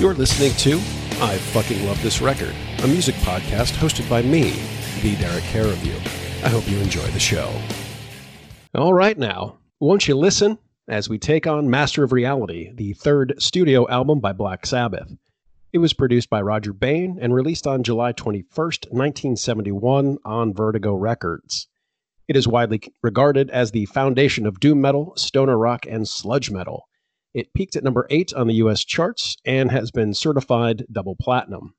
You're listening to I Fucking Love This Record, a music podcast hosted by me, the Derek You. I hope you enjoy the show. All right, now, won't you listen as we take on Master of Reality, the third studio album by Black Sabbath? It was produced by Rodger Bain and released on July 21st, 1971, on Vertigo Records. It is widely regarded as the foundation of doom metal, stoner rock, and sludge metal. It peaked at number eight on the US charts and has been certified double platinum.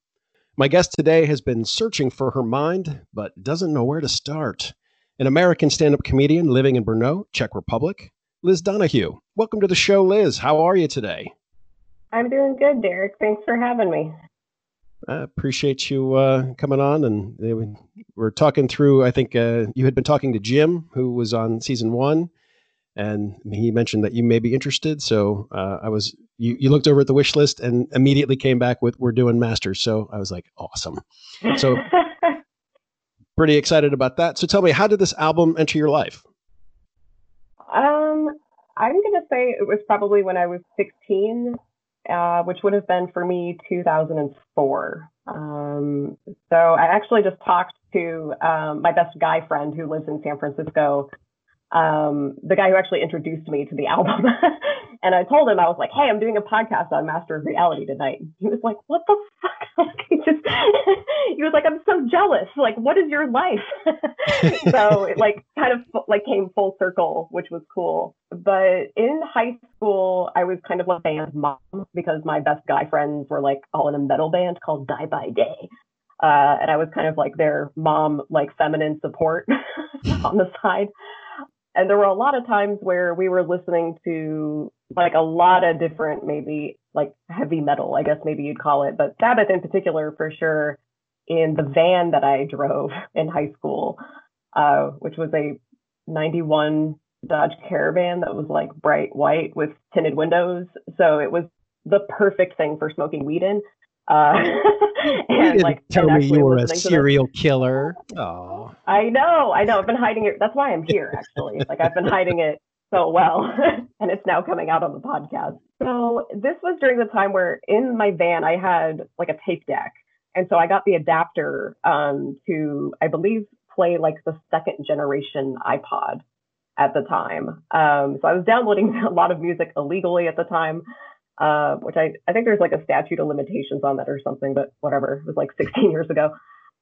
My guest today has been searching for her mind, but doesn't know where to start. An American stand up comedian living in Brno, Czech Republic, Liz Donahue. Welcome to the show, Liz. How are you today? I'm doing good, Derek. Thanks for having me. I appreciate you uh, coming on. And we're talking through, I think uh, you had been talking to Jim, who was on season one and he mentioned that you may be interested. So uh, I was you, you looked over at the wish list and immediately came back with we're doing masters. So I was like, awesome. So pretty excited about that. So tell me, how did this album enter your life? Um, I'm gonna say it was probably when I was 16, uh, which would have been for me 2004. Um, so I actually just talked to um, my best guy friend who lives in San Francisco um, the guy who actually introduced me to the album. and I told him, I was like, hey, I'm doing a podcast on Master of Reality tonight. He was like, what the fuck? he, just, he was like, I'm so jealous. Like, what is your life? so it like kind of like came full circle, which was cool. But in high school, I was kind of like band mom because my best guy friends were like all in a metal band called Die by Day. Uh, and I was kind of like their mom, like feminine support on the side. And there were a lot of times where we were listening to like a lot of different, maybe like heavy metal, I guess maybe you'd call it, but Sabbath in particular for sure in the van that I drove in high school, uh, which was a 91 Dodge Caravan that was like bright white with tinted windows. So it was the perfect thing for smoking weed in. Uh, and like tell me you were a serial killer. Oh, I know, I know. I've been hiding it. That's why I'm here, actually. like I've been hiding it so well, and it's now coming out on the podcast. So this was during the time where in my van I had like a tape deck, and so I got the adapter um, to, I believe, play like the second generation iPod at the time. Um, so I was downloading a lot of music illegally at the time uh, which I, I think there's like a statute of limitations on that or something, but whatever. It was like 16 years ago.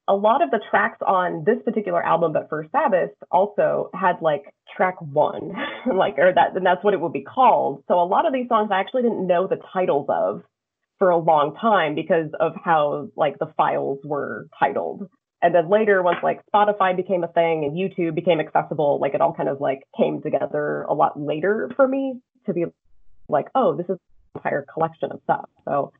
A lot of the tracks on this particular album, but for Sabbath, also had like track one, like, or that, and that's what it would be called. So a lot of these songs I actually didn't know the titles of for a long time because of how like the files were titled. And then later, once like Spotify became a thing and YouTube became accessible, like it all kind of like came together a lot later for me to be like, oh, this is entire collection of stuff. So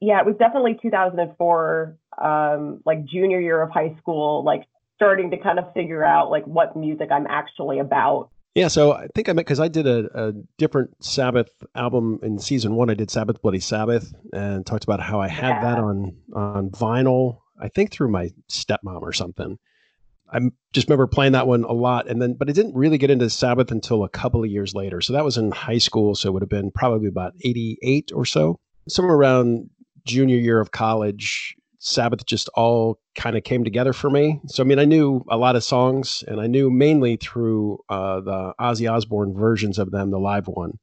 yeah, it was definitely 2004, um, like junior year of high school, like starting to kind of figure out like what music I'm actually about. Yeah, so I think I met because I did a, a, different Sabbath album in season one. I did Sabbath Bloody Sabbath and talked about how I had yeah. that on on vinyl. I think through my stepmom or something. I just remember playing that one a lot, and then but I didn't really get into Sabbath until a couple of years later. So that was in high school, so it would have been probably about '88 or so, somewhere around junior year of college. Sabbath just all kind of came together for me. So I mean, I knew a lot of songs, and I knew mainly through uh, the Ozzy Osbourne versions of them, the live one.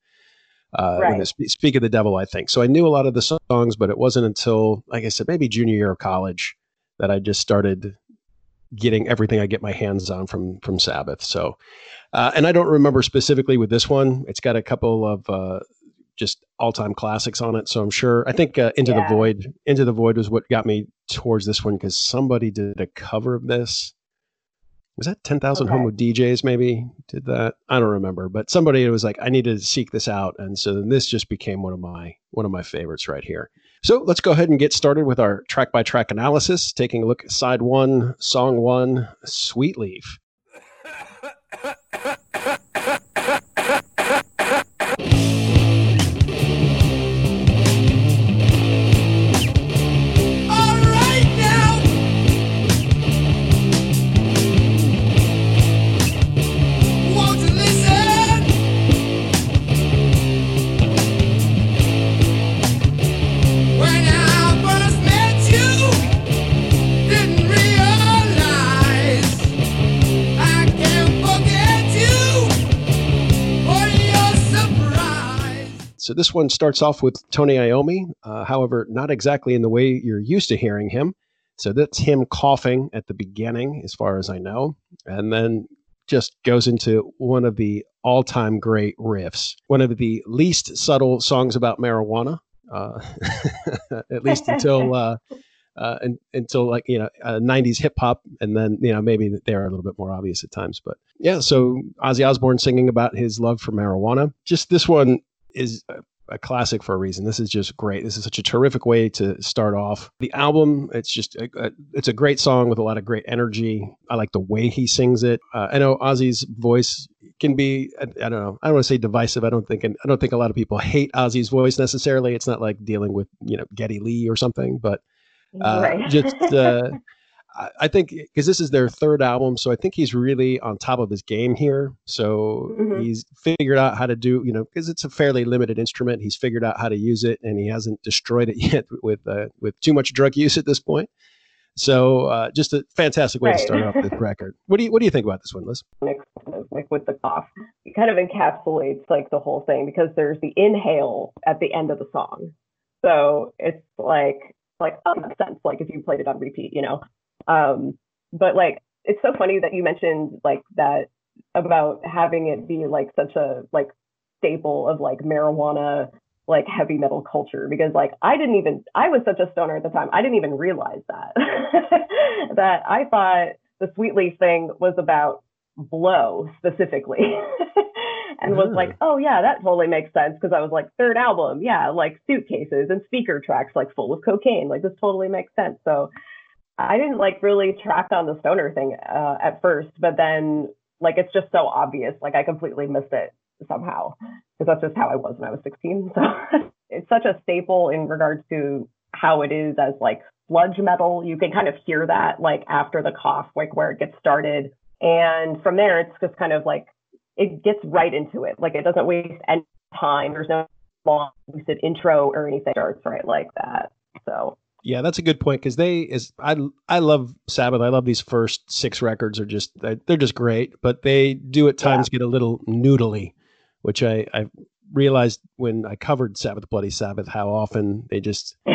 Uh, right. Speak of the Devil, I think. So I knew a lot of the songs, but it wasn't until, like I said, maybe junior year of college that I just started getting everything I get my hands on from from Sabbath. So, uh, and I don't remember specifically with this one. It's got a couple of uh, just all time classics on it. So I'm sure. I think uh, Into yeah. the Void, Into the Void was what got me towards this one because somebody did a cover of this. Was that ten thousand okay. Homo DJs? Maybe did that. I don't remember, but somebody was like, I need to seek this out, and so then this just became one of my one of my favorites right here. So let's go ahead and get started with our track by track analysis, taking a look at side one, song one, Sweet Leaf. So this one starts off with Tony Iommi, uh, however, not exactly in the way you're used to hearing him. So that's him coughing at the beginning, as far as I know, and then just goes into one of the all-time great riffs, one of the least subtle songs about marijuana, uh, at least until uh, uh, and, until like you know uh, 90s hip hop, and then you know maybe they're a little bit more obvious at times. But yeah, so Ozzy Osbourne singing about his love for marijuana. Just this one is a, classic for a reason. This is just great. This is such a terrific way to start off the album. It's just a, a, it's a great song with a lot of great energy. I like the way he sings it. Uh, I know Ozzy's voice can be I, I, don't know I don't want to say divisive I don't think I don't think a lot of people hate Ozzy's voice necessarily it's not like dealing with you know Geddy Lee or something but uh, right. just uh, I think because this is their third album, so I think he's really on top of his game here. So mm-hmm. he's figured out how to do, you know, because it's a fairly limited instrument. He's figured out how to use it, and he hasn't destroyed it yet with uh, with too much drug use at this point. So uh, just a fantastic way right. to start off this record. What do you what do you think about this one, Liz? Like with the cough, it kind of encapsulates like the whole thing because there's the inhale at the end of the song. So it's like like, oh, makes sense. Like if you played it on repeat, you know. Um, but like it's so funny that you mentioned like that about having it be like such a like staple of like marijuana like heavy metal culture because like I didn't even I was such a stoner at the time I didn't even realize that that I thought the Sweet Leaf thing was about blow specifically and was like, oh yeah, that totally makes sense because I was like, third album, yeah, like suitcases and speaker tracks like full of cocaine, like this totally makes sense. So I didn't like really track on the stoner thing uh, at first, but then like it's just so obvious, like I completely missed it somehow because that's just how I was when I was 16. So it's such a staple in regards to how it is as like sludge metal. You can kind of hear that like after the cough, like where it gets started. And from there, it's just kind of like it gets right into it. Like it doesn't waste any time. There's no long lucid intro or anything. It starts right like that. So yeah, that's a good point because they is I I love Sabbath. I love these first six records are just they're just great, but they do at times yeah. get a little noodly, which I I realized when I covered Sabbath Bloody Sabbath how often they just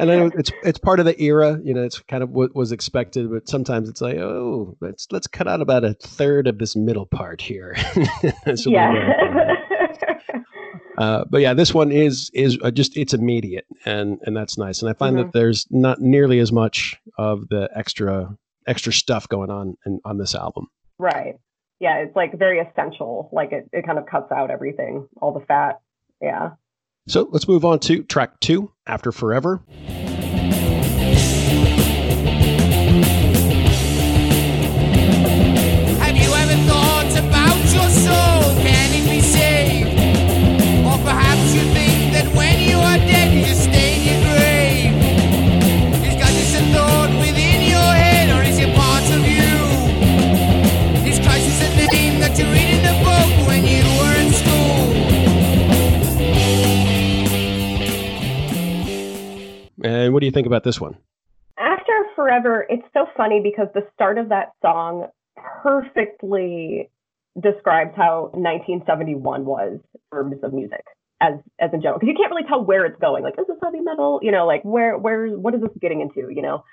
and I know it's it's part of the era. You know, it's kind of what was expected, but sometimes it's like, oh, let's let's cut out about a third of this middle part here. yeah. Uh, but yeah, this one is is uh, just it's immediate, and and that's nice. And I find mm-hmm. that there's not nearly as much of the extra extra stuff going on in, on this album. Right. Yeah, it's like very essential. Like it, it kind of cuts out everything, all the fat. Yeah. So let's move on to track two, After Forever. What do you think about this one? After Forever, it's so funny because the start of that song perfectly describes how 1971 was in terms of music as as in general because you can't really tell where it's going like is this heavy metal you know like where where what is this getting into you know?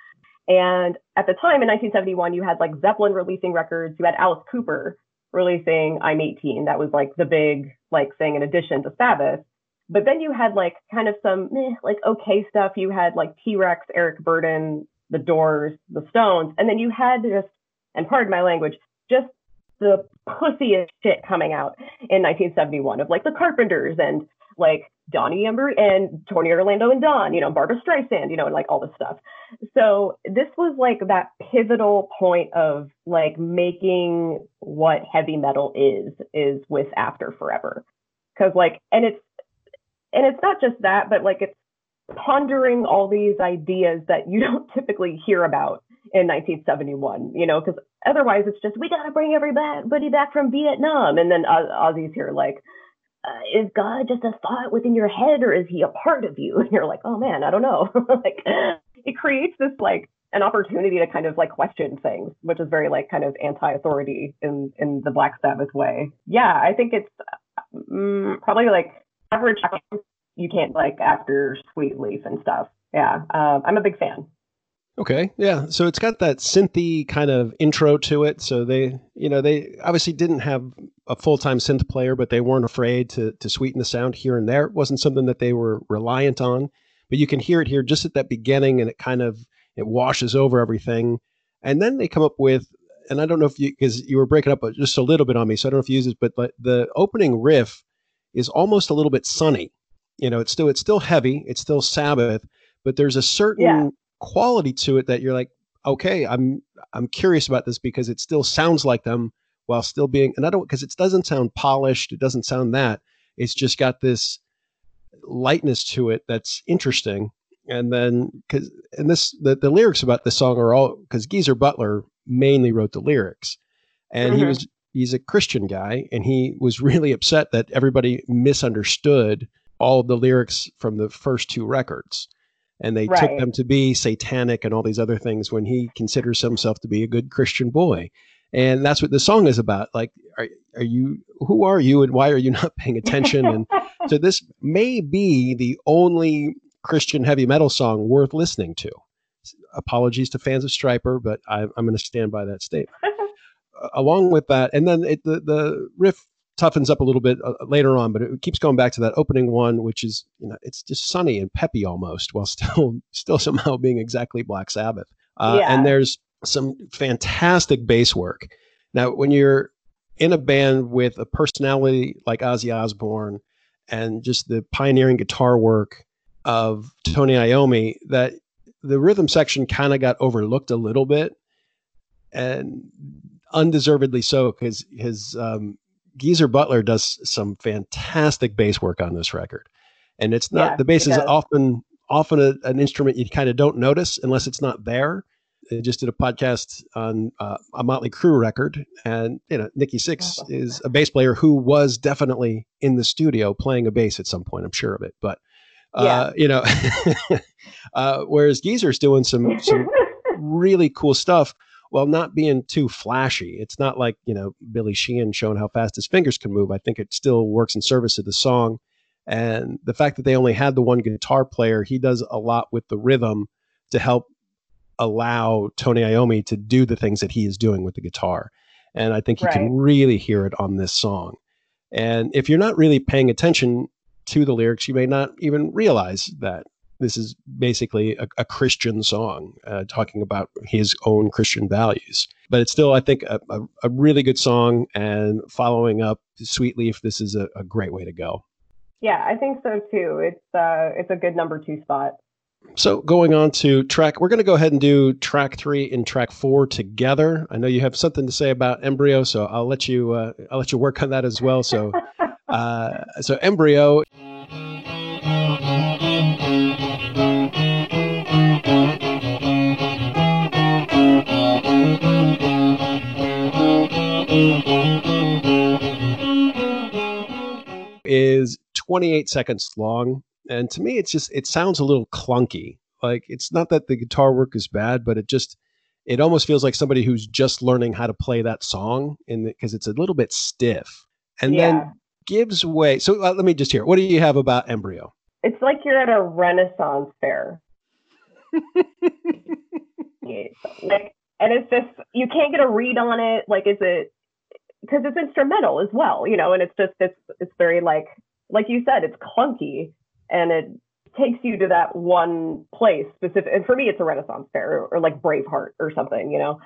And at the time in 1971 you had like zeppelin releasing records you had alice cooper releasing i'm 18 that was like the big like thing in addition to sabbath but then you had like kind of some meh, like okay stuff. You had like T Rex, Eric Burdon, The Doors, The Stones, and then you had just, and pardon my language, just the pussiest shit coming out in 1971 of like the Carpenters and like Donnie Ember and Tony Orlando and Don, you know, Barbra Streisand, you know, and like all this stuff. So this was like that pivotal point of like making what heavy metal is, is with After Forever. Cause like, and it's and it's not just that, but like it's pondering all these ideas that you don't typically hear about in 1971, you know, because otherwise it's just we got to bring everybody back from Vietnam, and then Ozzy's here like, uh, is God just a thought within your head, or is He a part of you? And you're like, oh man, I don't know. like, it creates this like an opportunity to kind of like question things, which is very like kind of anti-authority in in the Black Sabbath way. Yeah, I think it's mm, probably like average you can't like after Sweet Leaf and stuff. Yeah, uh, I'm a big fan. Okay, yeah. So it's got that synthy kind of intro to it. So they, you know, they obviously didn't have a full time synth player, but they weren't afraid to to sweeten the sound here and there. It wasn't something that they were reliant on, but you can hear it here just at that beginning, and it kind of it washes over everything. And then they come up with, and I don't know if you because you were breaking up just a little bit on me, so I don't know if you use this, but but the opening riff is almost a little bit sunny. You know, it's still it's still heavy, it's still Sabbath, but there's a certain yeah. quality to it that you're like, okay, I'm I'm curious about this because it still sounds like them while still being, and I don't because it doesn't sound polished, it doesn't sound that. It's just got this lightness to it that's interesting. And then because and this the, the lyrics about this song are all because Geezer Butler mainly wrote the lyrics, and mm-hmm. he was he's a Christian guy, and he was really upset that everybody misunderstood all the lyrics from the first two records. And they right. took them to be satanic and all these other things when he considers himself to be a good Christian boy. And that's what the song is about. Like, are, are you, who are you and why are you not paying attention? And so this may be the only Christian heavy metal song worth listening to. Apologies to fans of Stryper, but I, I'm going to stand by that statement. Along with that, and then it, the the riff toughens up a little bit uh, later on, but it keeps going back to that opening one, which is you know it's just sunny and peppy almost, while still still somehow being exactly Black Sabbath. Uh, yeah. And there's some fantastic bass work. Now, when you're in a band with a personality like Ozzy Osbourne and just the pioneering guitar work of Tony Iommi, that the rhythm section kind of got overlooked a little bit, and undeservedly so because his um, Geezer Butler does some fantastic bass work on this record, and it's not yeah, the bass is often often a, an instrument you kind of don't notice unless it's not there. I just did a podcast on uh, a Motley Crue record, and you know Nikki Sixx is a bass player who was definitely in the studio playing a bass at some point. I'm sure of it, but uh, yeah. you know, uh, whereas Geezer's doing some some really cool stuff while not being too flashy. It's not like, you know, Billy Sheehan showing how fast his fingers can move. I think it still works in service of the song. And the fact that they only had the one guitar player, he does a lot with the rhythm to help allow Tony Iommi to do the things that he is doing with the guitar. And I think you right. can really hear it on this song. And if you're not really paying attention to the lyrics, you may not even realize that this is basically a, a Christian song uh, talking about his own Christian values. But it's still, I think, a, a, a really good song. And following up Sweet Leaf, this is a, great way to go. Yeah, I think so too. It's uh, it's a good number two spot. So going on to track, we're going to go ahead and do track three and track four together. I know you have something to say about Embryo, so I'll let you uh, I'll let you work on that as well. So, uh, so Embryo. Is 28 seconds long. And to me, it's just, it sounds a little clunky. Like, it's not that the guitar work is bad, but it just, it almost feels like somebody who's just learning how to play that song in because it's a little bit stiff and yeah. then gives way. So uh, let me just hear. What do you have about Embryo? It's like you're at a Renaissance fair. like, and it's just you can't get a read on it. Like, is it because it's instrumental as well, you know, and it's just it's it's very like like you said, it's clunky and it takes you to that one place specific. And for me, it's a Renaissance fair or, or like Braveheart or something, you know,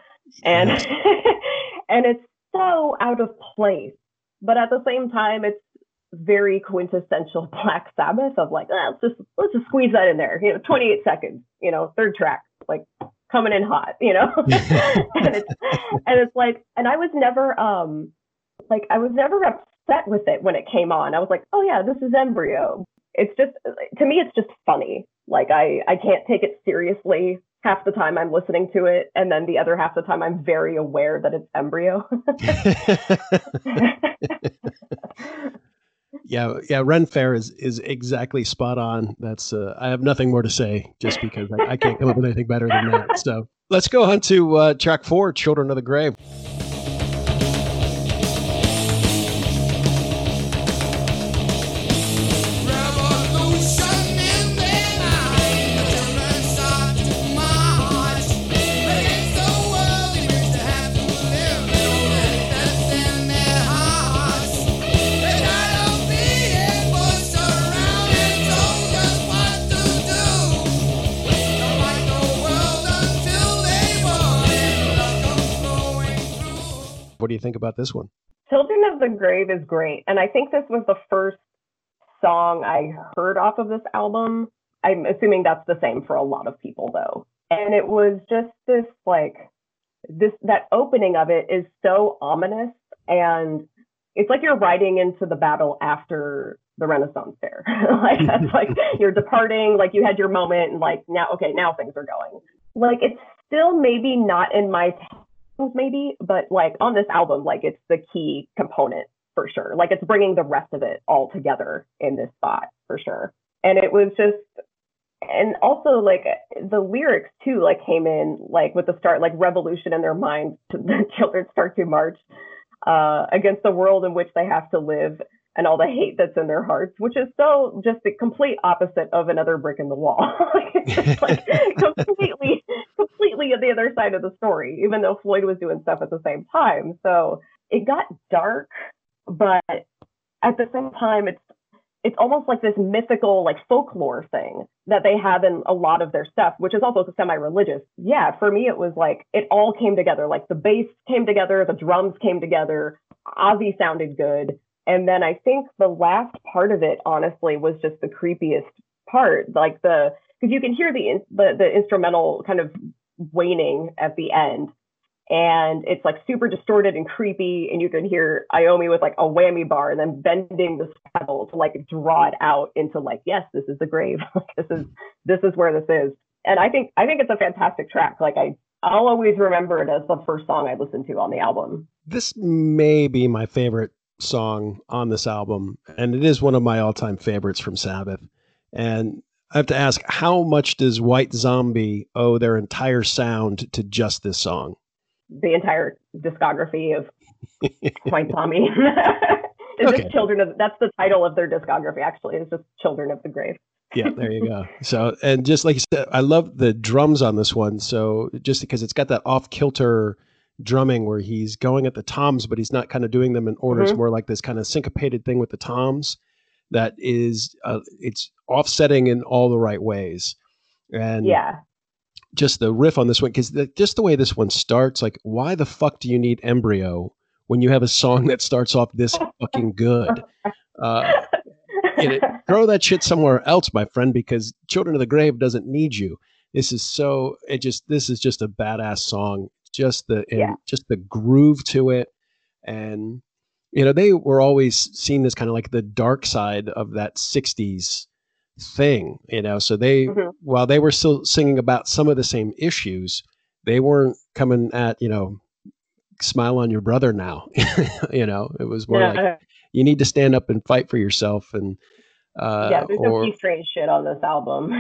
and and it's so out of place, but at the same time, it's very quintessential Black Sabbath of like, ah, let's just let's just squeeze that in there, you know, 28 seconds, you know, third track, like coming in hot, you know? and it's and it's like and I was never um like I was never upset with it when it came on. I was like, "Oh yeah, this is Embryo." It's just to me it's just funny. Like I I can't take it seriously half the time I'm listening to it and then the other half the time I'm very aware that it's Embryo. yeah, yeah. Ren Fair is is exactly spot on. That's uh, I have nothing more to say, just because I, I, can't come up with anything better than that. So let's go on to uh, track four, "Children of the Grave." Do you think about this one? Children of the Grave is great. And I think this was the first song I heard off of this album. I'm assuming that's the same for a lot of people though. And it was just this like this that opening of it is so ominous and it's like you're riding into the battle after the Renaissance fair. like that's like you're departing, like you had your moment and like now okay, now things are going. Like it's still maybe not in my maybe, but like on this album, like it's the key component for sure. Like it's bringing the rest of it all together in this spot for sure. And it was just, and also like the lyrics too, like came in like with the start, like revolution in their minds. The children start to march uh, against the world in which they have to live and all the hate that's in their hearts, which is so just the complete opposite of another brick in the wall. it's like completely, completely at the other side of the story, even though Floyd was doing stuff at the same time. So it got dark, but at the same time, it's it's almost like this mythical, like folklore thing that they have in a lot of their stuff, which is also semi-religious. Yeah, for me, it was like it all came together. Like the bass came together, the drums came together. Ozzy sounded good and then I think the last part of it, honestly, was just the creepiest part. Like the, because you can hear the, the, the instrumental kind of waning at the end. And it's like super distorted and creepy. And you can hear Iommi with like a whammy bar and then bending the pedal to like draw it out into like, yes, this is the grave. this is, this is where this is. And I think, I think it's a fantastic track. Like I, I'll always remember it as the first song I listened to on the album. This may be my favorite song on this album, and it is one of my all-time favorites from Sabbath. And I have to ask, how much does White Zombie owe their entire sound to just this song? The entire discography of White Zombie. okay. just Children of. That's the title of their discography. Actually, it's just Children of the Grave. yeah, there you go. So, and just like you said, I love the drums on this one. So, just because it's got that off kilter drumming where he's going at the toms, but he's not kind of doing them in order. Mm-hmm. It's more like this kind of syncopated thing with the toms that is uh, it's offsetting in all the right ways. And yeah, just the riff on this one because just the way this one starts, like why the fuck do you need embryo when you have a song that starts off this fucking good? Uh, it, throw that shit somewhere else, my friend, because Children of the Grave doesn't need you. This is so it just this is just a badass song just the yeah. just the groove to it and you know they were always seen as kind of like the dark side of that 60s thing you know so they mm-hmm. while they were still singing about some of the same issues they weren't coming at you know smile on your brother now you know it was more yeah. like you need to stand up and fight for yourself and uh, yeah there's or, some strange shit on this album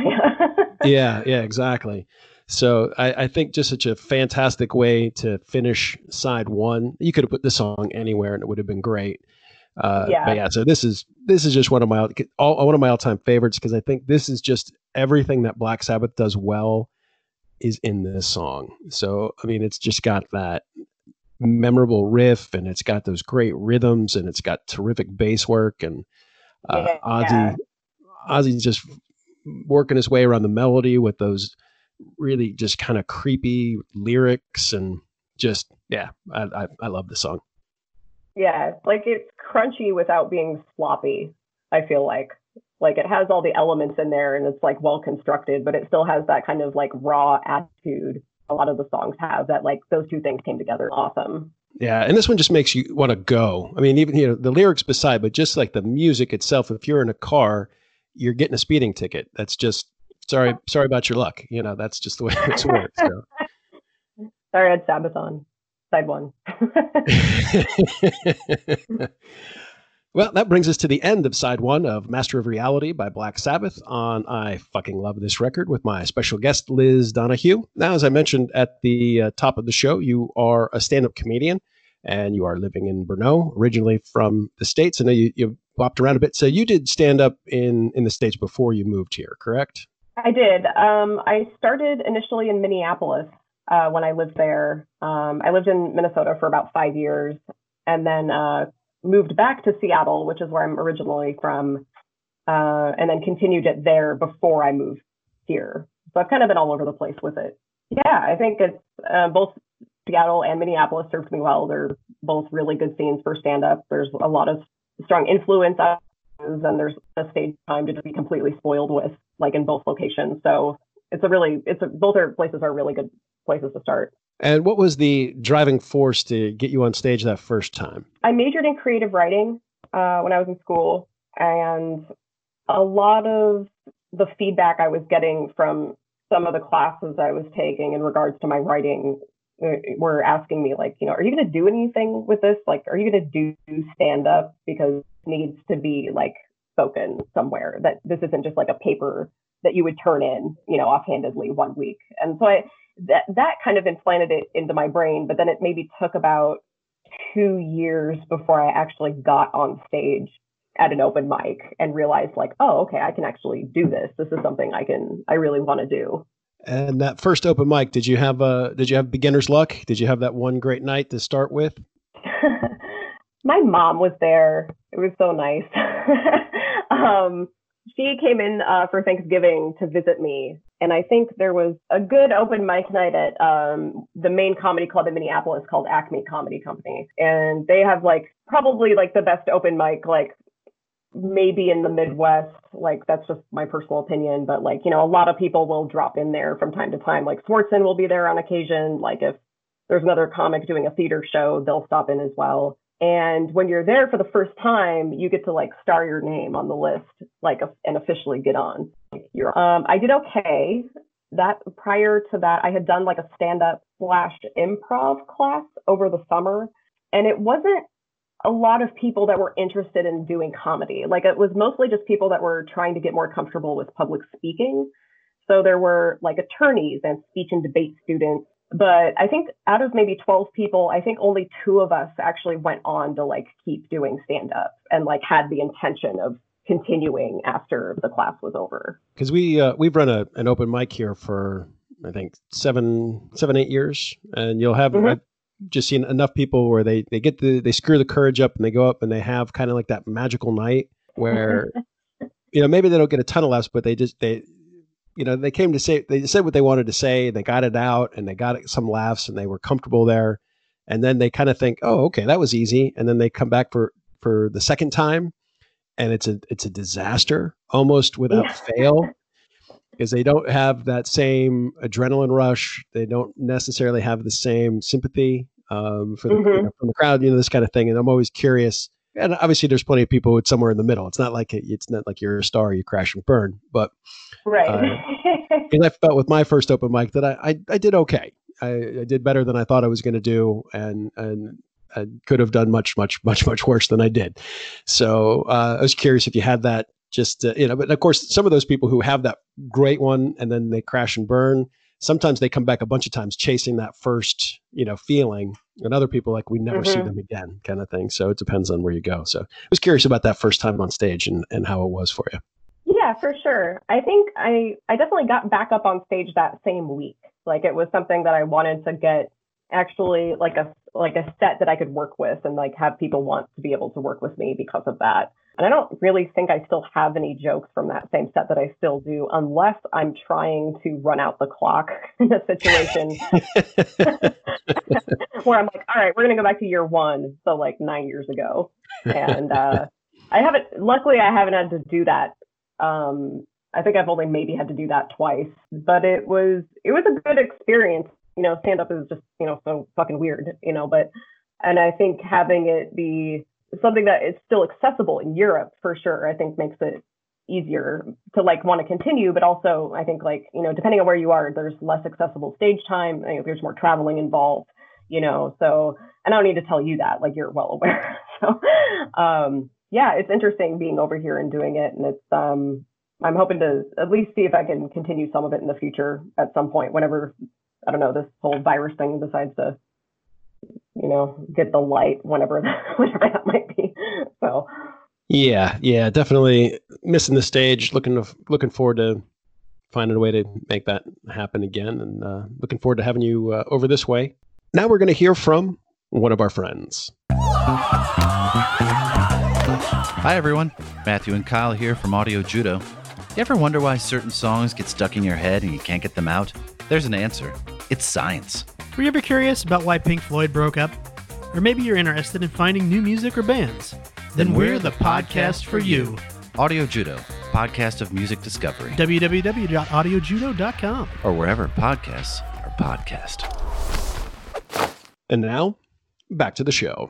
yeah yeah exactly so I, I, think just such a fantastic way to finish side one. You could have put this song anywhere and it would have been great. Uh, yeah. But yeah, so this is this is just one of my all, one of my all time favorites because I think this is just everything that Black Sabbath does well is in this song. So I mean, it's just got that memorable riff and it's got those great rhythms and it's got terrific bass work and uh, yeah. Ozzy Ozzy's just working his way around the melody with those really just kind of creepy lyrics and just yeah, I, I, I love the song. Yeah, like it's crunchy without being sloppy. I feel like like it has all the elements in there and it's like well constructed, but it still has that kind of like raw attitude. A lot of the songs have that like those two things came together awesome. Yeah, and this one just makes you want to go. I mean, even you know the lyrics beside, but just like the music itself. If you're in a car, you're getting a speeding ticket. That's just sorry, sorry about your luck. You know, that's just the way it's worked. So. Sorry, I had Sabbath on side one. well, that brings us to the end of side one of Master of Reality by Black Sabbath on I Fucking Love This Record with my special guest, Liz Donahue. Now, as I mentioned at the uh, top of the show, you are a stand up comedian and you are living in Brno, originally from the States. I know you, you bopped around a bit. So you did stand up in, in the States before you moved here, correct? I did. Um, I started initially in Minneapolis uh, when I lived there. Um, I lived in Minnesota for about five years and then uh, moved back to Seattle, which is where I'm originally from, uh, and then continued it there before I moved here. So I've kind of been all over the place with it. Yeah, I think it's uh, both Seattle and Minneapolis served me well. They're both really good scenes for stand up. There's a lot of strong influence and there's a stage time to be completely spoiled with, like in both locations. So it's a really, it's a, both are places are really good places to start. And what was the driving force to get you on stage that first time? I majored in creative writing uh, when I was in school, and a lot of the feedback I was getting from some of the classes I was taking in regards to my writing uh, were asking me like, you know, are you going to do anything with this? Like, are you going to do stand up because it needs to be like spoken somewhere that this isn't just like a paper that you would turn in, you know, offhandedly one week. And so I that that kind of implanted it into my brain, but then it maybe took about two years before I actually got on stage at an open mic and realized like, oh, okay, I can actually do this. This is something I can I really want to do. And that first open mic, did you have uh did you have beginner's luck? Did you have that one great night to start with? my mom was there. It was so nice. um, she came in uh, for Thanksgiving to visit me, and I think there was a good open mic night at um, the main comedy club in Minneapolis called Acme Comedy Company, and they have like probably like the best open mic like maybe in the Midwest. Like that's just my personal opinion, but like you know a lot of people will drop in there from time to time. Like Swartzen will be there on occasion. Like if there's another comic doing a theater show, they'll stop in as well. And when you're there for the first time, you get to like star your name on the list, like and officially get on. You're, um, I did okay. That prior to that, I had done like a stand up slash improv class over the summer, and it wasn't a lot of people that were interested in doing comedy. Like it was mostly just people that were trying to get more comfortable with public speaking. So there were like attorneys and speech and debate students but I think out of maybe 12 people, I think only two of us actually went on to like keep doing stand up and like had the intention of continuing after the class was over. Because we uh, we've run a, an open mic here for I think seven seven eight years, and you'll have mm-hmm. I've just seen enough people where they they get the they screw the courage up and they go up and they have kind of like that magical night where you know maybe they don't get a ton of laughs, but they just they you know, they came to say they said what they wanted to say, they got it out, and they got some laughs, and they were comfortable there. And then they kind of think, oh, okay, that was easy. And then they come back for for the second time, and it's a it's a disaster almost without yeah. fail because they don't have that same adrenaline rush. They don't necessarily have the same sympathy um, for the mm-hmm. you know, from the crowd, you know, this kind of thing. And I'm always curious. And obviously, there's plenty of people with somewhere in the middle. It's not like it's not like you're a star, you crash and burn. But Right. Uh, and I felt with my first open mic that I, I, I did okay. I, I, did better than I thought I was going to do, and and I could have done much much much much worse than I did. So uh, I was curious if you had that. Just you know, but of course, some of those people who have that great one and then they crash and burn. Sometimes they come back a bunch of times chasing that first, you know, feeling, and other people like we never mm-hmm. see them again, kind of thing. So it depends on where you go. So I was curious about that first time on stage and and how it was for you. Yeah, for sure. I think I I definitely got back up on stage that same week. Like it was something that I wanted to get actually like a like a set that I could work with and like have people want to be able to work with me because of that. And I don't really think I still have any jokes from that same set that I still do unless I'm trying to run out the clock in a situation where I'm like, all right, we're gonna go back to year one, so like nine years ago. And uh I haven't luckily I haven't had to do that um, I think I've only maybe had to do that twice, but it was it was a good experience. You know, stand up is just you know so fucking weird, you know. But and I think having it be something that is still accessible in Europe for sure, I think makes it easier to like want to continue. But also, I think like you know, depending on where you are, there's less accessible stage time. I think there's more traveling involved, you know. So, and I don't need to tell you that, like you're well aware. so, um, yeah, it's interesting being over here and doing it, and it's um, I'm hoping to at least see if I can continue some of it in the future at some point, whenever I don't know this whole virus thing decides to, you know, get the light, whenever whenever that might be. So. Yeah, yeah, definitely missing the stage. Looking to, looking forward to finding a way to make that happen again, and uh, looking forward to having you uh, over this way. Now we're going to hear from one of our friends. Hi, everyone. Matthew and Kyle here from Audio Judo. You ever wonder why certain songs get stuck in your head and you can't get them out? There's an answer it's science. Were you ever curious about why Pink Floyd broke up? Or maybe you're interested in finding new music or bands? Then we're the podcast for you. Audio Judo, podcast of music discovery, www.audiojudo.com. or wherever podcasts are podcast. And now, back to the show.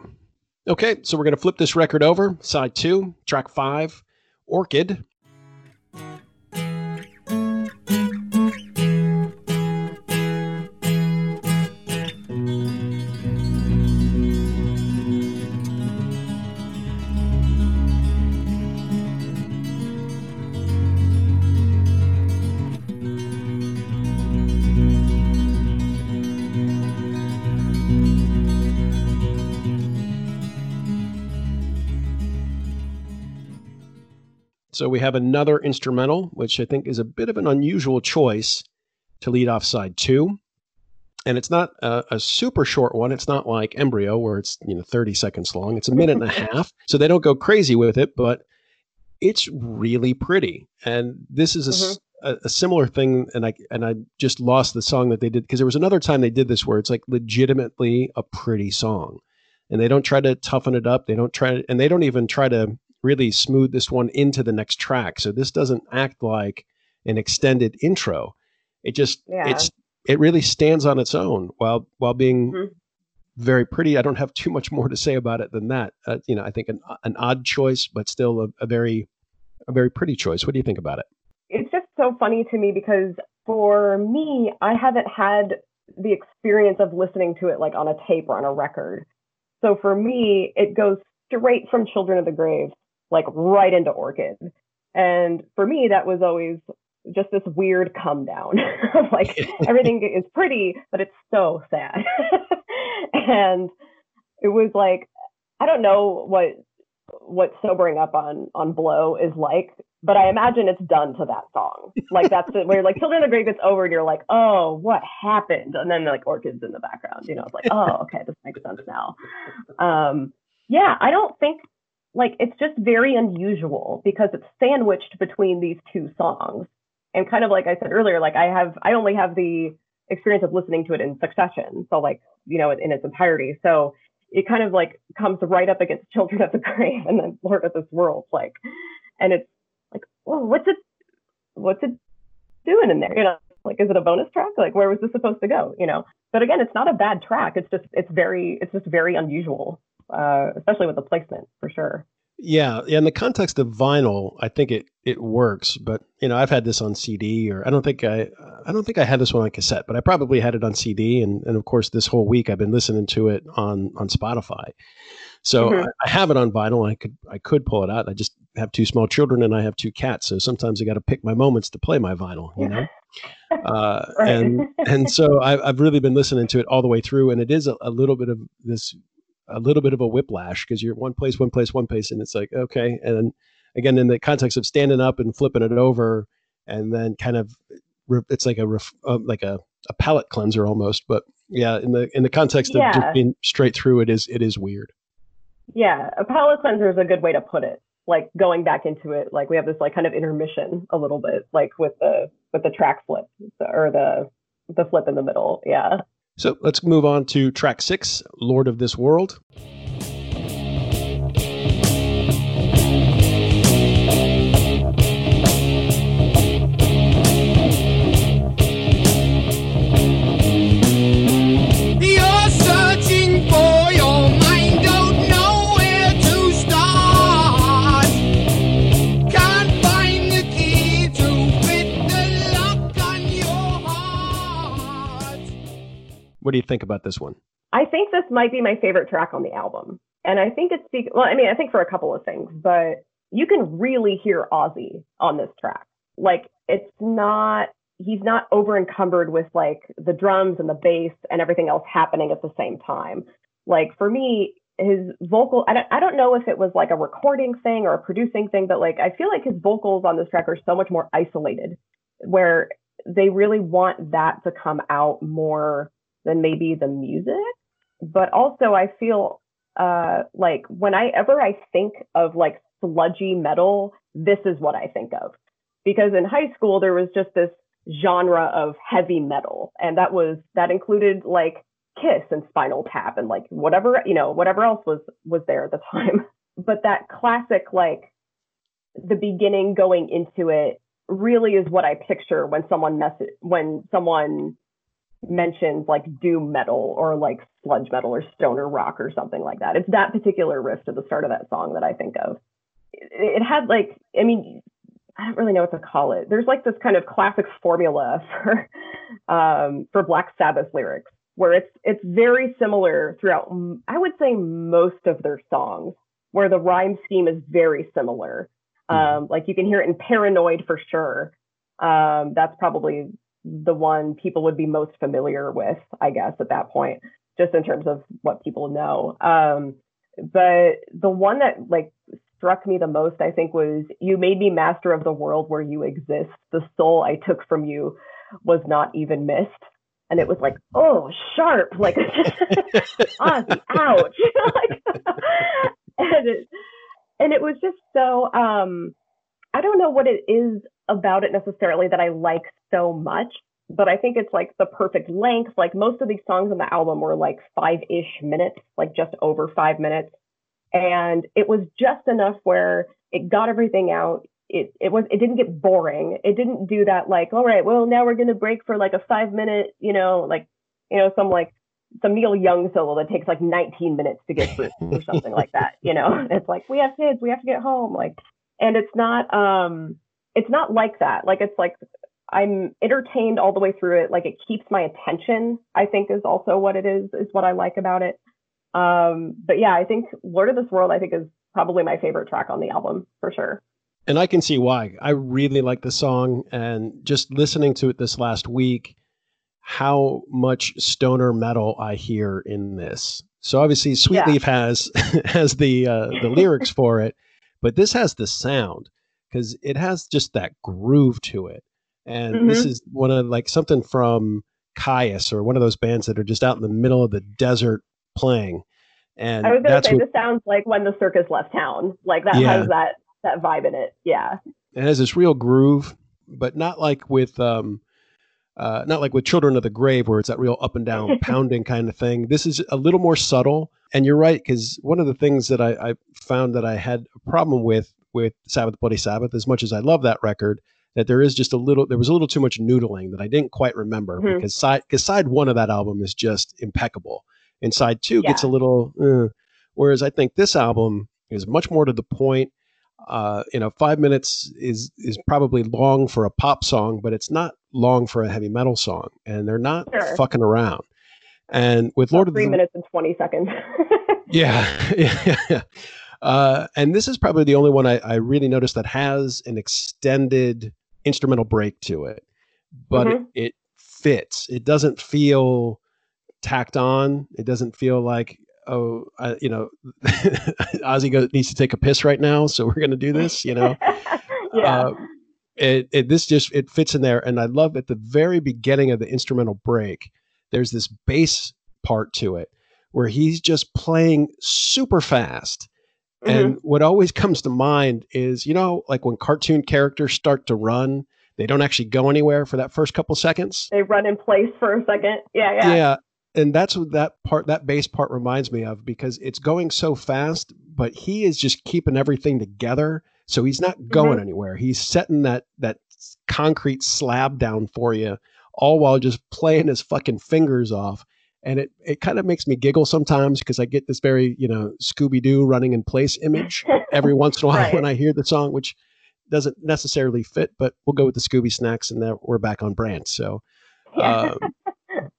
Okay, so we're going to flip this record over. Side two, track five, Orchid. So we have another instrumental, which I think is a bit of an unusual choice to lead off side two. And it's not a, a super short one. It's not like Embryo, where it's you know 30 seconds long. It's a minute and a half. So they don't go crazy with it, but it's really pretty. And this is a mm-hmm. similar thing. And I and I just lost the song that they did because there was another time they did this where it's like legitimately a pretty song, and they don't try to toughen it up. They don't try, and they don't even try to really smooth this one into the next track. So this doesn't act like an extended intro. It just Yeah. it's it really stands on its own while while being Mhm. very pretty. I don't have too much more to say about it than that. Uh, you know, I think an an odd choice, but still a, a very a very pretty choice. What do you think about it? it's just so funny to me because for me, I haven't had the experience of listening to it like on a tape or on a record. So for me, it goes straight from Children of the Grave, like right into Orchid. And for me, that was always just this weird come down of like everything is pretty, but it's so sad. and it was like, I don't know what what sobering up on on blow is like but i imagine it's done to that song like that's it where like children of the grave gets over and you're like oh what happened and then like orchids in the background you know it's like oh okay this makes sense now um yeah i don't think like it's just very unusual because it's sandwiched between these two songs and kind of like i said earlier like i have i only have the experience of listening to it in succession so like you know in its entirety so it kind of like comes right up against Children of the Grave and then Lord of this World, like, and it's like, well, what's it, what's it doing in there? You know, like, is it a bonus track? Like, where was this supposed to go? You know, but again, it's not a bad track. It's just, it's very, it's just very unusual, uh, especially with the placement for sure. Yeah, yeah. In the context of vinyl, I think it it works. But you know, I've had this on CD, or I don't think I I don't think I had this one on cassette, but I probably had it on CD. And and of course, this whole week I've been listening to it on on Spotify. So Mhm. I, I have it on vinyl. I could I could pull it out. I just have two small children and I have two cats, so sometimes I got to pick my moments to play my vinyl. You know. Uh, Right. and and so I, I've really been listening to it all the way through, and it is a, a little bit of this, a little bit of a whiplash because you're one place, one place, one place, and it's like okay, and then again in the context of standing up and flipping it over, and then kind of re- it's like a ref, uh, like a, a palate cleanser almost, but yeah, in the in the context of Yeah. just being straight through, it is it is weird. Yeah, a palate cleanser is a good way to put it. Like going back into it, like we have this like kind of intermission a little bit, like with the with the track flip or the the flip in the middle. Yeah. So let's move on to track six, Lord of This World. What do you think about this one? I think this might be my favorite track on the album. And I think it's be- well, I mean, I think for a couple of things, but you can really hear Ozzy on this track. Like it's not he's not over encumbered with like the drums and the bass and everything else happening at the same time. Like for me, his vocal I don't I don't know if it was like a recording thing or a producing thing, but like I feel like his vocals on this track are so much more isolated where they really want that to come out more than maybe the music but also I feel uh, like whenever I think of like sludgy metal, this is what I think of. Because in high school, there was just this genre of heavy metal, and that was that included like Kiss and Spinal Tap and like whatever you know whatever else was was there at the time. But that classic like the beginning going into it really is what I picture when someone mess when someone mentions like doom metal or like sludge metal or stoner rock or something like that. It's that particular riff to the start of that song that I think of. It, it had like I mean I don't really know what to call it. There's like this kind of classic formula for um, for Black Sabbath lyrics where it's it's very similar throughout. I would say most of their songs, where the rhyme scheme is very similar. Um, like you can hear it in Paranoid for sure. Um, that's probably the one people would be most familiar with, I guess, at that point, just in terms of what people know. Um, but the one that like struck me the most, I think, was "You made me master of the world where you exist. The soul I took from you was not even missed." And it was like, oh, sharp, like Ozzy, ouch, like, and it, and it was just so. Um, I don't know what it is about it necessarily that I like so much, but I think it's like the perfect length. Like most of these songs on the album were like five-ish minutes, like just over five minutes and it was just enough where it got everything out. It it was it didn't get boring. It didn't do that like, all right, well now we're gonna break for like a five minute, you know, like you know, some like some Neil Young solo that takes like 19 minutes to get through or something like that. You know, it's like we have kids, we have to get home. Like, and it's not um it's not like that. Like it's like I'm entertained all the way through it. Like it keeps my attention, I think is also what it is, is what I like about it. Um, but yeah, I think Lord of this World, I think is probably my favorite track on the album for sure. And I can see why. I really like the song, and just listening to it this last week, how much stoner metal I hear in this. So obviously, Sweet Yeah. Leaf has has the uh, the lyrics for it, but this has the sound because it has just that groove to it. And this is one of like something from Kyuss or one of those bands that are just out in the middle of the desert playing. And I was gonna that's say what this sounds like when the circus left town. Like that Yeah. has that that vibe in it. Yeah. it has this real groove, but not like with um uh not like with Children of the Grave where it's that real up and down pounding kind of thing. This is a little more subtle. And you're right, because one of the things that I, I found that I had a problem with with Sabbath Bloody Sabbath, as much as I love that record, that there is just a little there was a little too much noodling that I didn't quite remember Mhm. because side because side one of that album is just impeccable. And side two gets a little uh, whereas I think this album is much more to the point uh, you know, five minutes is is probably long for a pop song, but it's not long for a heavy metal song, and they're not Sure. fucking around. And with Lord of Three the minutes and twenty seconds. yeah, yeah, yeah. Uh, and this is probably the only one I, I really noticed that has an extended instrumental break to it, but Mhm. it, it fits. It doesn't feel tacked on. It doesn't feel like oh, I, you know, Ozzy needs to take a piss right now, so we're going to do this. You know, yeah. uh, it, it this just it fits in there and i love at the very beginning of the instrumental break there's this bass part to it where he's just playing super fast Mhm. and what always comes to mind is you know like when cartoon characters start to run they don't actually go anywhere for that first couple seconds they run in place for a second. Yeah, yeah. yeah. and that's what that part that bass part reminds me of because it's going so fast but he is just keeping everything together so he's not going anywhere he's setting that that concrete slab down for you all while just playing his fucking fingers off and it it kind of makes me giggle sometimes because i get this very you know scooby-doo running in place image every once in a while Right. when i hear the song which doesn't necessarily fit but we'll go with the scooby snacks and then we're back on brand so um,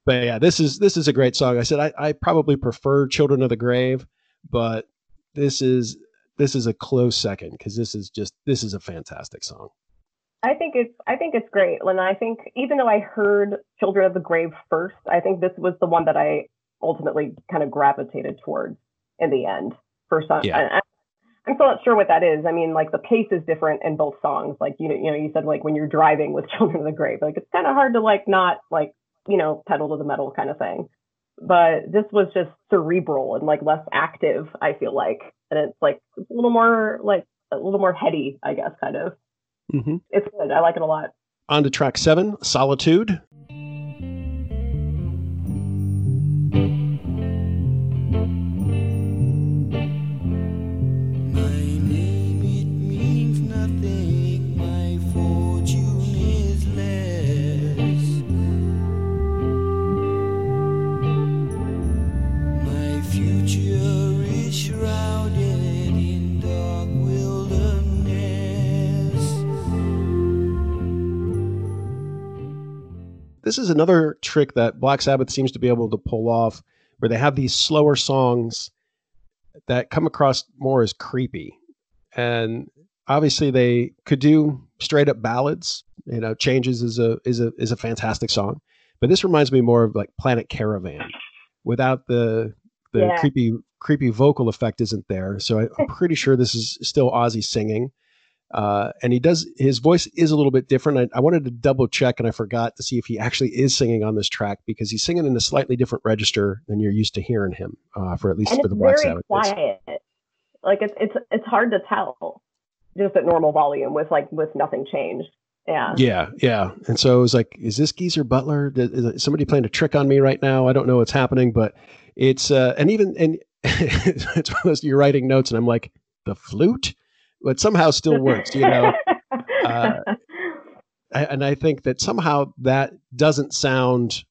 but yeah, this is this is a great song. I said I, I probably prefer Children of the Grave, but this is this is a close second because this is just this is a fantastic song. I think it's I think it's great. And I think even though I heard Children of the Grave first, I think this was the one that I ultimately kind of gravitated towards in the end for some. Yeah. I, I'm still not sure what that is. I mean, like the pace is different in both songs. Like you know, you know, you said like when you're driving with Children of the Grave, like it's kind of hard to like not like you know pedal to the metal kind of thing. But this was just cerebral and like less active. I feel like, and it's like it's a little more like a little more heady, I guess, kind of. Hmm It's good. I like it a lot. On to track seven, Solitude. This is another trick that Black Sabbath seems to be able to pull off, where they have these slower songs that come across more as creepy, and obviously they could do straight up ballads. You know, Changes is a is a is a fantastic song, but this reminds me more of like Planet Caravan, without the the Yeah. creepy creepy vocal effect isn't there. So I, I'm pretty sure this is still Ozzy singing. Uh, and he does his voice is a little bit different. I, I wanted to double check and I forgot to see if he actually is singing on this track because he's singing in a slightly different register than you're used to hearing him uh, for at least and for the Black Sabbath. quiet. Like it's it's it's hard to tell just at normal volume with like with nothing changed. Yeah. Yeah, yeah. And so it was like, is this Geezer Butler? Is is somebody playing a trick on me right now? I don't know what's happening, but it's uh, and even and it's one of those you're writing notes, and I'm like, the flute, but somehow still works, you know. uh, and I think that somehow that doesn't sound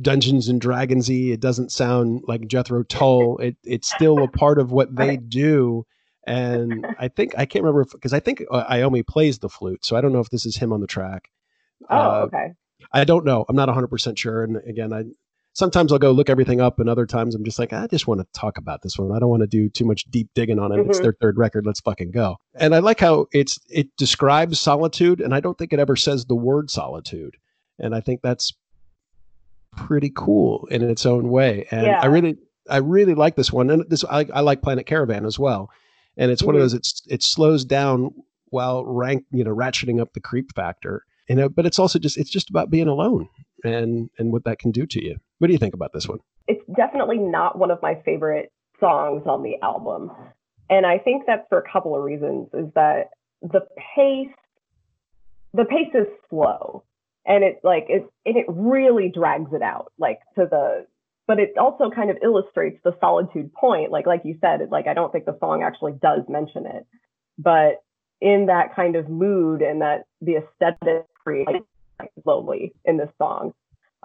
Dungeons and Dragonsy. It doesn't sound like Jethro Tull. It it's still a part of what they do. And I think I can't remember because I think uh, Iommi plays the flute, so I don't know if this is him on the track. oh, Uh, okay. I don't know. I'm not 100 percent sure. And again, I sometimes I'll go look everything up, and other times I'm just like, I just want to talk about this one. I don't want to do too much deep digging on it. It's Mhm. their third record. Let's fucking go. And I like how it's it describes solitude, and I don't think it ever says the word solitude. And I think that's pretty cool in its own way. And Yeah. I really, I really like this one. And this, I, I like Planet Caravan as well. And it's one of Mhm. those. It's it slows down while rank, you know, ratcheting up the creep factor. You know, but it's also just it's just about being alone and and what that can do to you. What do you think about this one? It's definitely not one of my favorite songs on the album. And I think that's for a couple of reasons is that the pace the pace is slow and it's like it and it really drags it out like to the but it also kind of illustrates the solitude point like like you said it, like I don't think the song actually does mention it but in that kind of mood and that the aesthetic creates like lonely in this song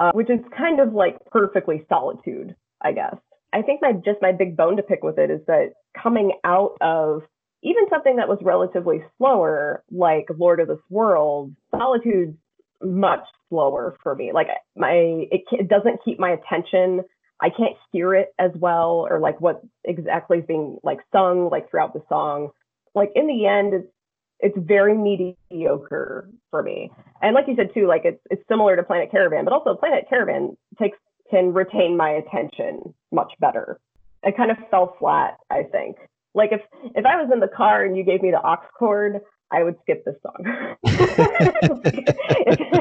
uh, which is kind of like perfectly solitude, I guess. I think my just my big bone to pick with it is that coming out of even something that was relatively slower, like Lord of this World, solitude's much slower for me. Like my it, it doesn't keep my attention. I can't hear it as well, or like what exactly is being like sung like throughout the song. Like in the end, it's it's very mediocre for me and like you said too, like it's it's similar to Planet Caravan, but also Planet Caravan takes can retain my attention much better. It kind of fell flat, I think. Like if if I was in the car and you gave me the aux cord, I would skip this song.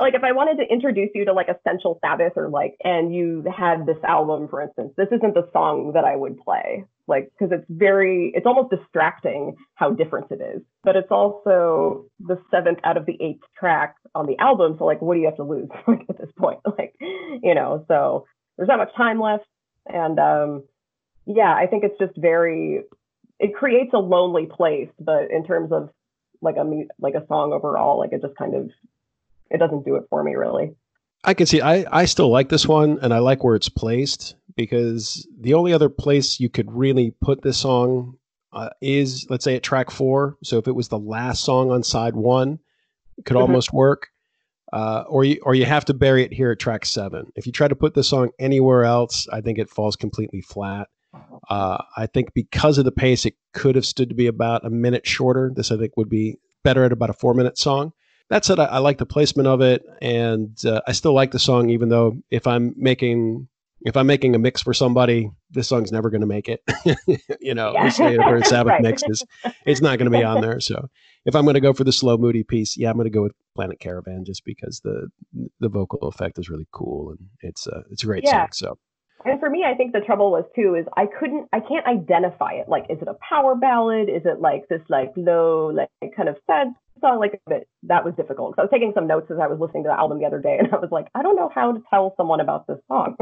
like if I wanted to introduce you to like Essential Sabbath or like and you had this album, for instance, this isn't the song that I would play. Like because it's very it's almost distracting how different it is. But it's also the seventh out of the eighth track on the album. So like what do you have to lose like at this point? Like, you know, so there's not much time left. And um yeah, I think it's just very it creates a lonely place, but in terms of like a like a song overall, like it just kind of it doesn't do it for me really. I can see. I I still like this one, and I like where it's placed because the only other place you could really put this song uh, is, let's say, at track four. So if it was the last song on side one, it could Mhm. almost work. Uh, or you or you have to bury it here at track seven. If you try to put this song anywhere else, I think it falls completely flat. Uh, I think because of the pace, it could have stood to be about a minute shorter. This I think would be better at about a four minute song. That said, I, I like the placement of it, and uh, I still like the song, even though if I'm making if I'm making a mix for somebody, this song's never going to make it. you know, Yeah. a Sabbath Right. mix is it's not going to be on there. So if I'm going to go for the slow, moody piece, yeah, I'm going to go with Planet Caravan just because the the vocal effect is really cool and it's uh, it's a great Yeah. song. So And for me, I think the trouble was too is I couldn't, I can't identify it. Like, is it a power ballad? Is it like this like low, like kind of sad song? Like that, that was difficult. So I was taking some notes as I was listening to the album the other day, and I was like, I don't know how to tell someone about this song.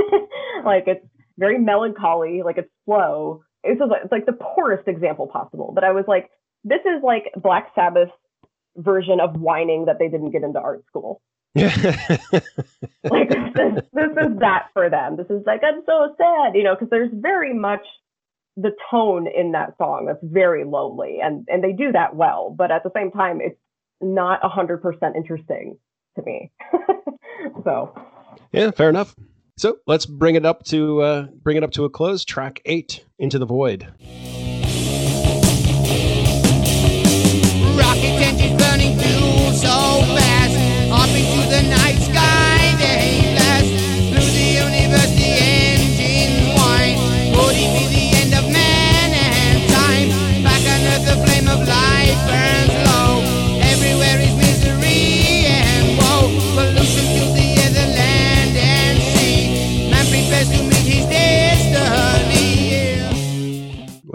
like it's very melancholy, like it's slow. It's just like, it's like the poorest example possible. But I was like, this is like Black Sabbath's version of whining that they didn't get into art school like this is, this is that for them. This is like I'm so sad, you know, because there's very much the tone in that song that's very lonely, and and they do that well. But at the same time, it's not hundred percent interesting. to me. so Yeah, fair enough. So let's bring it up to uh, bring it up to a close. Track eight, "Into the Void." Rocket engines burning fuel so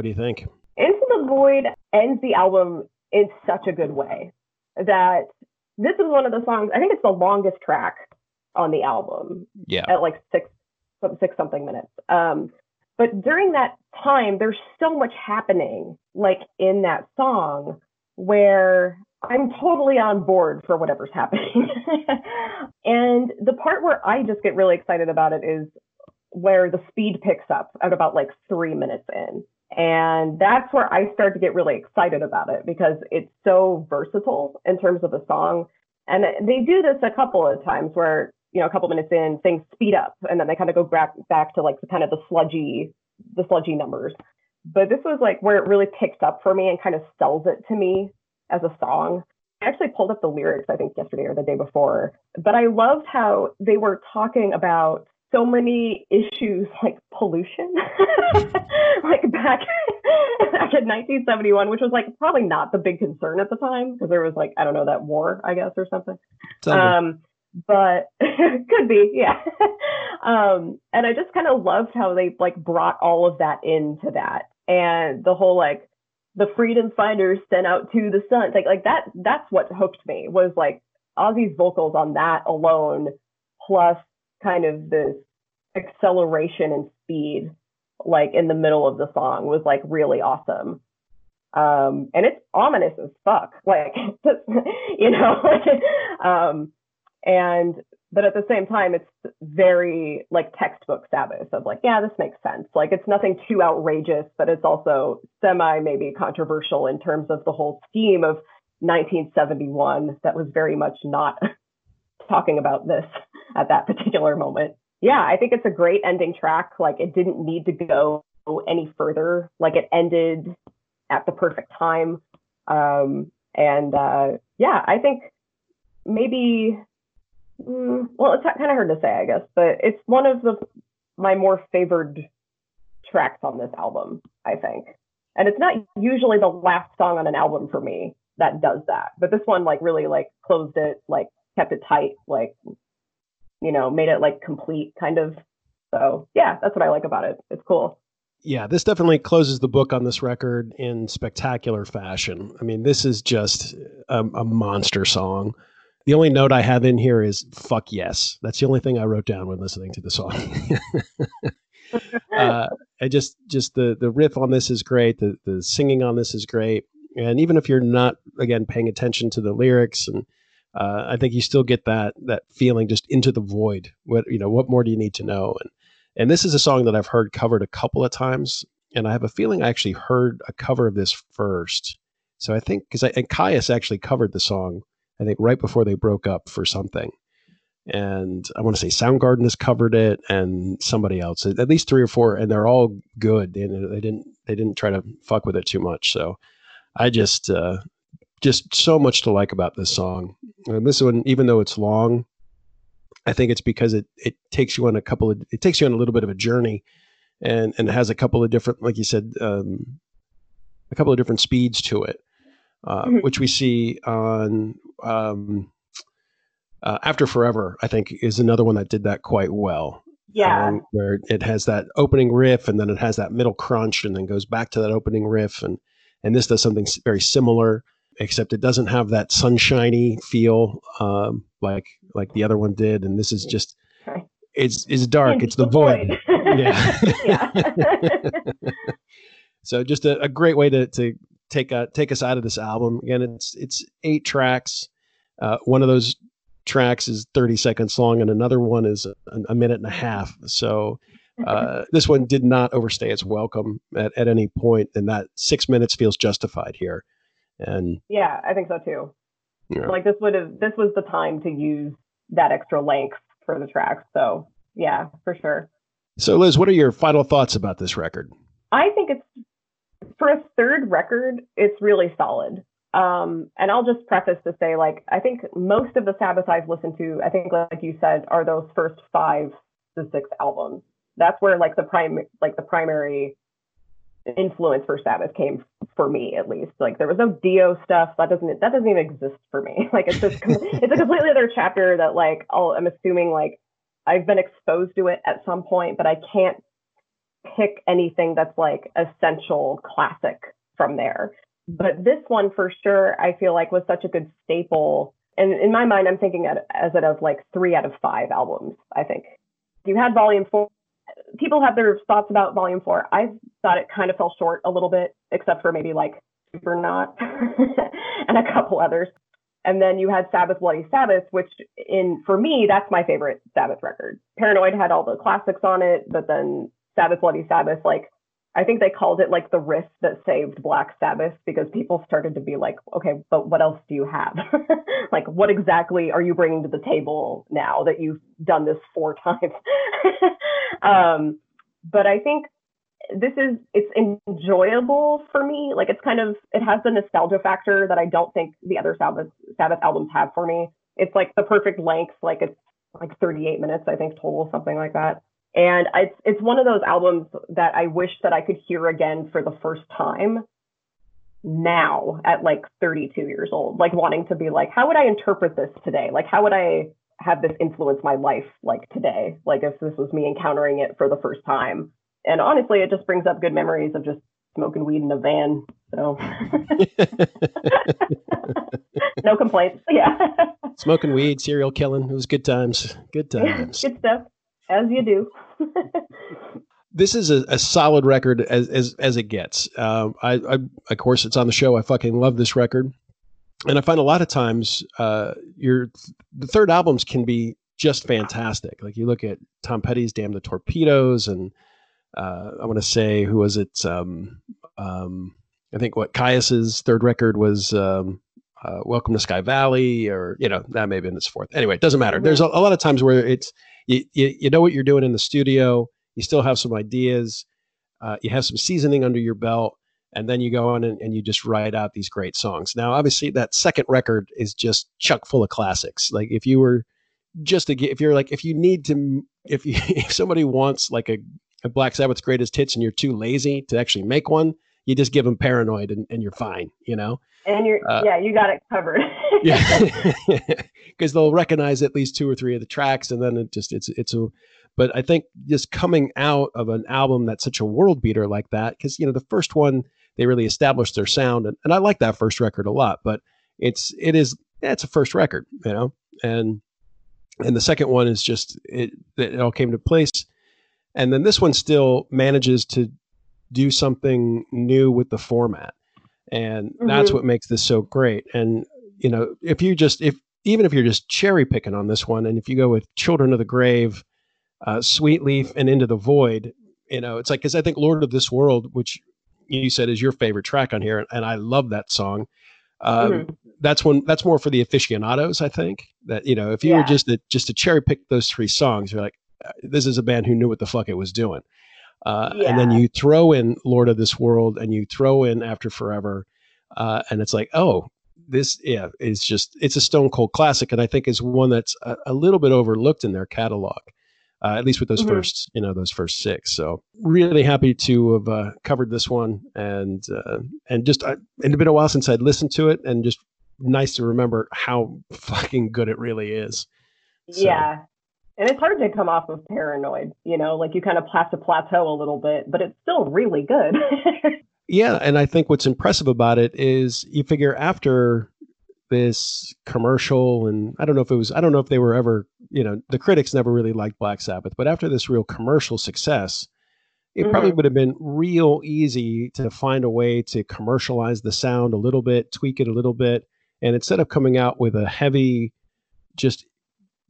do you think? Into the Void ends the album in such a good way that this is one of the songs, I think it's the longest track on the album Yeah, at like six, six something minutes. Um, but during that time, there's so much happening like in that song where I'm totally on board for whatever's happening. and the part where I just get really excited about it is where the speed picks up at about like three minutes in. And that's where I start to get really excited about it because it's so versatile in terms of the song. And they do this a couple of times where, you know, a couple minutes in, things speed up and then they kind of go back back to like the kind of the sludgy, the sludgy numbers. But this was like where it really picks up for me and kind of sells it to me as a song. I actually pulled up the lyrics, I think yesterday or the day before. But I loved how they were talking about so many issues like pollution, like back back in 1971, which was like probably not the big concern at the time because there was like I don't know that war, I guess, or something. Um, but could be, yeah. um, and I just kind of loved how they like brought all of that into that, and the whole like the freedom fighters sent out to the sun, like like that. That's what hooked me was like Ozzy's vocals on that alone, plus kind of this acceleration and speed, like in the middle of the song, was like really awesome. Um, and it's ominous as fuck, like you know, um, and but at the same time, it's very like textbook Sabbath of like, yeah, this makes sense. Like it's nothing too outrageous, but it's also semi maybe controversial in terms of the whole scheme of 1971 that was very much not talking about this at that particular moment. Yeah, I think it's a great ending track. Like it didn't need to go any further. Like it ended at the perfect time. Um, and uh, yeah, I think maybe, mm, well, it's kind of hard to say, I guess, but it's one of the my more favored tracks on this album, I think. And it's not usually the last song on an album for me that does that, but this one like really like closed it, like kept it tight, like you know, made it like complete kind of. So yeah, that's what I like about it. It's cool. yeah, this definitely closes the book on this record in spectacular fashion. I mean, this is just a, a monster song. The only note I have in here is "fuck yes." That's the only thing I wrote down when listening to the song. uh, I just just the the riff on this is great. The the singing on this is great. And even if you're not again paying attention to the lyrics, and uh, I think you still get that that feeling just into the void. What you know, what more do you need to know? And and this is a song that I've heard covered a couple of times, and I have a feeling I actually heard a cover of this first. So I think because and Kyuss actually covered the song, I think right before they broke up for something and I want to say Soundgarden has covered it, and somebody else, at least three or four, and they're all good. And they didn't they didn't try to fuck with it too much. So I just uh, just so much to like about this song. And this one, even though it's long, I think it's because it it takes you on a couple of it takes you on a little bit of a journey, and and has a couple of different, like you said, um, a couple of different speeds to it, uh, Mhm. which we see on. Um, uh, After Forever, I think, is another one that did that quite well. Yeah. um, where it has that opening riff and then it has that middle crunch and then goes back to that opening riff and and this does something very similar except it doesn't have that sunshiny feel um, like like the other one did and this is just it's it's dark it's the void. Yeah. yeah. so just a, a great way to to take uh, take us out of this album. Again it's it's eight tracks. Uh, one of those tracks is 30 seconds long and another one is a, a minute and a half. So uh, this one did not overstay its welcome at, at any point and that six minutes feels justified here and yeah, I think so too. Yeah. Like this would have this was the time to use that extra length for the tracks. So yeah, for sure. So, Liz, what are your final thoughts about this record? I think it's for a third record, it's really solid. Um, and I'll just preface to say, like, I think most of the Sabbath I've listened to, I think, like you said, are those first five to six albums. That's where like the prime, like the primary influence for Sabbath came for me, at least. Like there was no Dio stuff that doesn't that doesn't even exist for me. Like it's just it's a completely other chapter that like I'll, I'm assuming like I've been exposed to it at some point, but I can't pick anything that's like essential classic from there. But this one for sure, I feel like was such a good staple. And in my mind, I'm thinking as it of like three out of five albums, I think. You had volume four. People have their thoughts about volume four. I thought it kind of fell short a little bit, except for maybe like Supernaut and a couple others. And then you had Sabbath Bloody Sabbath, which in for me, that's my favorite Sabbath record. Paranoid had all the classics on it, but then Sabbath Bloody Sabbath, like I think they called it like the risk that saved Black Sabbath because people started to be like, okay, but what else do you have? like, what exactly are you bringing to the table now that you've done this four times? um, but I think this is it's enjoyable for me. Like, it's kind of it has the nostalgia factor that I don't think the other Sabbath Sabbath albums have for me. It's like the perfect length, like it's like 38 minutes, I think total, something like that. And it's it's one of those albums that I wish that I could hear again for the first time now at like 32 years old, like wanting to be like, how would I interpret this today? Like, how would I have this influence my life like today? Like, if this was me encountering it for the first time. And honestly, it just brings up good memories of just smoking weed in a van. So, no complaints. Yeah. Smoking weed, serial killing. It was good times. Good times. good stuff, as you do. this is a, a, solid record as as, as it gets. Um, I, I, of course, it's on the show. I fucking love this record, and I find a lot of times uh, your the third albums can be just fantastic. Like you look at Tom Petty's "Damn the Torpedoes," and uh, I want to say who was it? Um, um, I think what Kyuss's third record was. Um, uh, Welcome to Sky Valley, or you know that may have been his fourth. Anyway, it doesn't matter. There's a, a lot of times where it's you, you, you know what you're doing in the studio. You still have some ideas. Uh, you have some seasoning under your belt, and then you go on and, and you just write out these great songs. Now, obviously, that second record is just chuck full of classics. Like if you were just to if you're like, if you need to, if you, if somebody wants like a, a Black Sabbath's greatest hits and you're too lazy to actually make one, you just give them Paranoid and, and you're fine, you know? And you're, uh, yeah, you got it covered. yeah. Because they'll recognize at least two or three of the tracks and then it just, it's, it's a, but I think just coming out of an album that's such a world beater like that, because, you know, the first one, they really established their sound. And, and I like that first record a lot, but it's, it is, yeah, it's a first record, you know? And, and the second one is just, it, it all came to place. And then this one still manages to do something new with the format and mm-hmm. that's what makes this so great and you know if you just if even if you're just cherry picking on this one and if you go with children of the grave uh, sweet leaf and into the void you know it's like because i think lord of this world which you said is your favorite track on here and i love that song um, mm-hmm. that's one that's more for the aficionados i think that you know if you yeah. were just to, just to cherry pick those three songs you're like uh, this is a band who knew what the fuck it was doing uh, yeah. And then you throw in Lord of this World and you throw in After Forever. Uh, and it's like, oh, this, yeah, is just, it's a stone cold classic. And I think is one that's a, a little bit overlooked in their catalog. Uh, at least with those mm-hmm. first, you know, those first six. So really happy to have uh, covered this one, and uh, and just uh, it's been a while since I'd listened to it, and just nice to remember how fucking good it really is. So. Yeah, and it's hard to come off of paranoid you know like you kind of have to plateau a little bit but it's still really good yeah and i think what's impressive about it is you figure after this commercial and i don't know if it was i don't know if they were ever you know the critics never really liked black sabbath but after this real commercial success it mm-hmm. probably would have been real easy to find a way to commercialize the sound a little bit tweak it a little bit and instead of coming out with a heavy just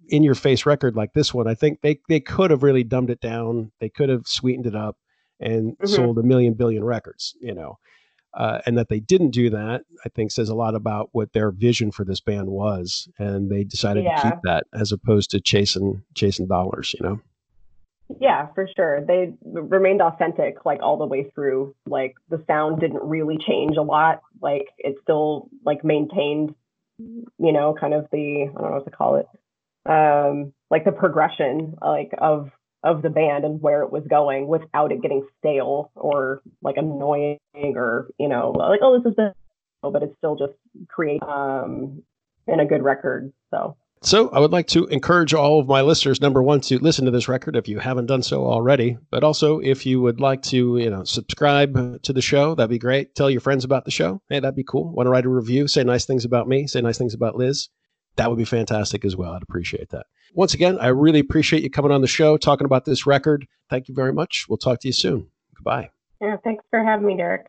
in your face record like this one, I think they they could have really dumbed it down. They could have sweetened it up and mm-hmm. sold a million billion records. You know, Uh, and that they didn't do that, I think, says a lot about what their vision for this band was, and they decided Yeah. to keep that as opposed to chasing chasing dollars. You know. Yeah, for sure. They remained authentic like all the way through. Like the sound didn't really change a lot. Like it still like maintained, you know, kind of the I don't know what to call it. Um like the progression like of of the band and where it was going without it getting stale or like annoying or, you know, like oh this is the but it's still just create um in a good record. So So I would like to encourage all of my listeners, number one, to listen to this record if you haven't done so already. But also, if you would like to, you know, subscribe to the show, that'd be great. Tell your friends about the show. Hey, that'd be cool. Want to write a review? Say nice things about me. Say nice things about Liz. That would be fantastic as well. I'd appreciate that. Once again, I really appreciate you coming on the show, talking about this record. Thank you very much. We'll talk to you soon. Goodbye. yeah, thanks for having me, Derek.